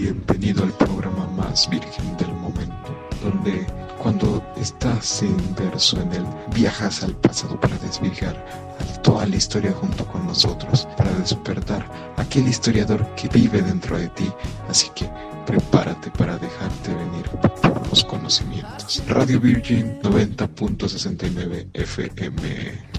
Bienvenido al programa más virgen del momento, donde cuando estás inverso en él, viajas al pasado para desvirgar toda la historia junto con nosotros, para despertar aquel historiador que vive dentro de ti. Así que prepárate para dejarte venir por los conocimientos. Radio Virgin 90.69 FM.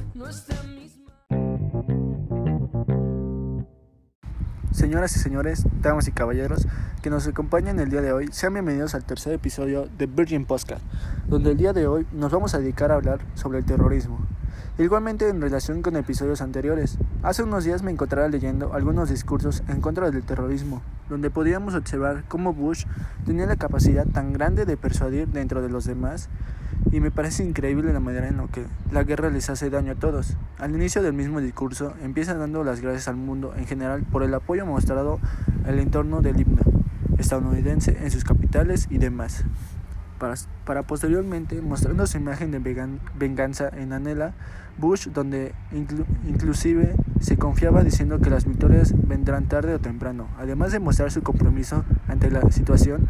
Señoras y señores, damas y caballeros que nos acompañan el día de hoy, sean bienvenidos al tercer episodio de Virgin Podcast, donde el día de hoy nos vamos a dedicar a hablar sobre el terrorismo. Igualmente en relación con episodios anteriores, hace unos días me encontraba leyendo algunos discursos en contra del terrorismo, donde podíamos observar cómo Bush tenía la capacidad tan grande de persuadir dentro de los demás y me parece increíble la manera en la que la guerra les hace daño a todos. Al inicio del mismo discurso empieza dando las gracias al mundo en general por el apoyo mostrado al entorno del himno estadounidense en sus capitales y demás, para, posteriormente mostrando su imagen de venganza en Anela, Bush, donde inclusive se confiaba diciendo que las victorias vendrán tarde o temprano, además de mostrar su compromiso ante la situación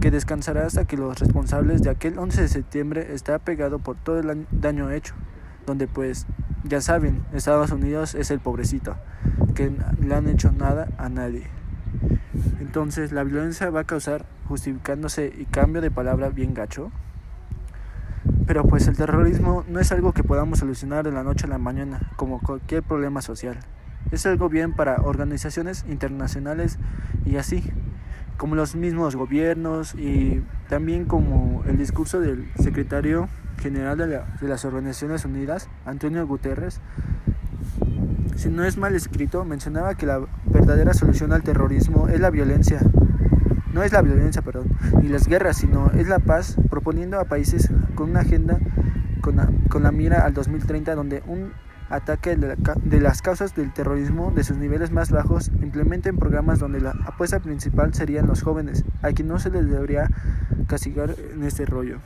que descansará hasta que los responsables de aquel 11 de septiembre está pegado por todo el daño hecho, donde pues ya saben, Estados Unidos es el pobrecito, que le han hecho nada a nadie. Entonces la violencia va a causar, justificándose y cambio de palabra bien gacho, pero pues el terrorismo no es algo que podamos solucionar de la noche a la mañana, como cualquier problema social. Es algo bien para organizaciones internacionales y así, como los mismos gobiernos y también como el discurso del secretario general de, de las Organizaciones Unidas, Antonio Guterres, si no es mal escrito, mencionaba que la verdadera solución al terrorismo es la violencia, no es la violencia, perdón, ni las guerras, sino es la paz, proponiendo a países con una agenda con la, con la mira al 2030 donde un ataque de, de, las causas del terrorismo de sus niveles más bajos implementen programas donde la apuesta principal serían los jóvenes, a quien no se les debería castigar en este rollo.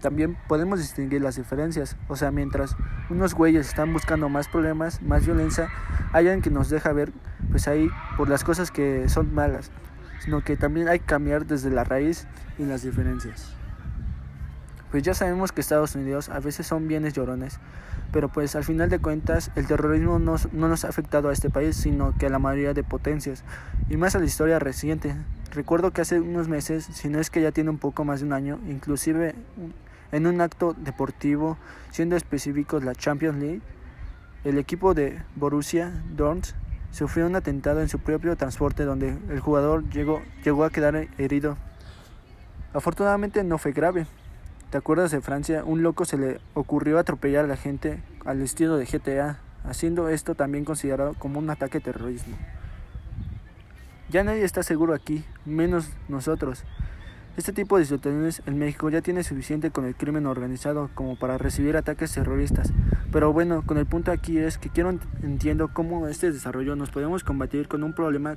También podemos distinguir las diferencias, o sea, mientras unos güeyes están buscando más problemas, más violencia, hay alguien que nos deja ver, pues ahí, por las cosas que son malas, sino que también hay que cambiar desde la raíz y las diferencias. Pues ya sabemos que Estados Unidos a veces son bienes llorones, pero pues al final de cuentas el terrorismo no, no nos ha afectado a este país, sino que a la mayoría de potencias, y más a la historia reciente. Recuerdo que hace unos meses, si no es que ya tiene un poco más de un año, inclusive en un acto deportivo, siendo específicos la Champions League, el equipo de Borussia Dortmund sufrió un atentado en su propio transporte donde el jugador llegó, llegó a quedar herido. Afortunadamente no fue grave. ¿Te acuerdas de Francia? Un loco se le ocurrió atropellar a la gente al estilo de GTA, haciendo esto también considerado como un ataque terrorismo. Ya nadie está seguro aquí, menos nosotros. Este tipo de situaciones en México ya tiene suficiente con el crimen organizado como para recibir ataques terroristas. Pero bueno, con el punto aquí es que quiero entiendo cómo este desarrollo nos podemos combatir con un problema,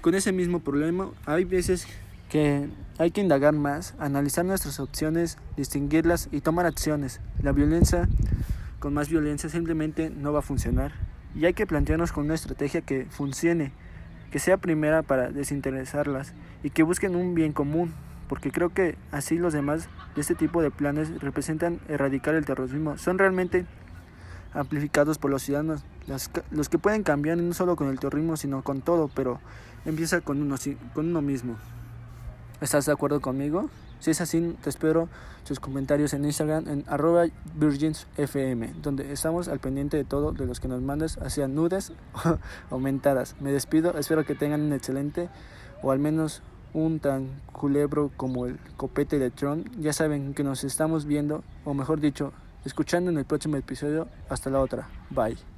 con ese mismo problema. Hay veces que hay que indagar más, analizar nuestras opciones, distinguirlas y tomar acciones. La violencia con más violencia simplemente no va a funcionar. Y hay que plantearnos con una estrategia que funcione, que sea primera para desinteresarlas y que busquen un bien común porque creo que así los demás de este tipo de planes representan erradicar el terrorismo. Son realmente amplificados por los ciudadanos, los que pueden cambiar no solo con el terrorismo, sino con todo, pero empieza con uno, con uno mismo. ¿Estás de acuerdo conmigo? Si es así, te espero sus comentarios en Instagram en arroba virginsfm, donde estamos al pendiente de todo, de los que nos mandas, hacia nudes aumentadas. Me despido, espero que tengan un excelente o al menos un tan culebro como el copete de Tron, ya saben que nos estamos viendo, o mejor dicho, escuchando en el próximo episodio. Hasta la otra. Bye.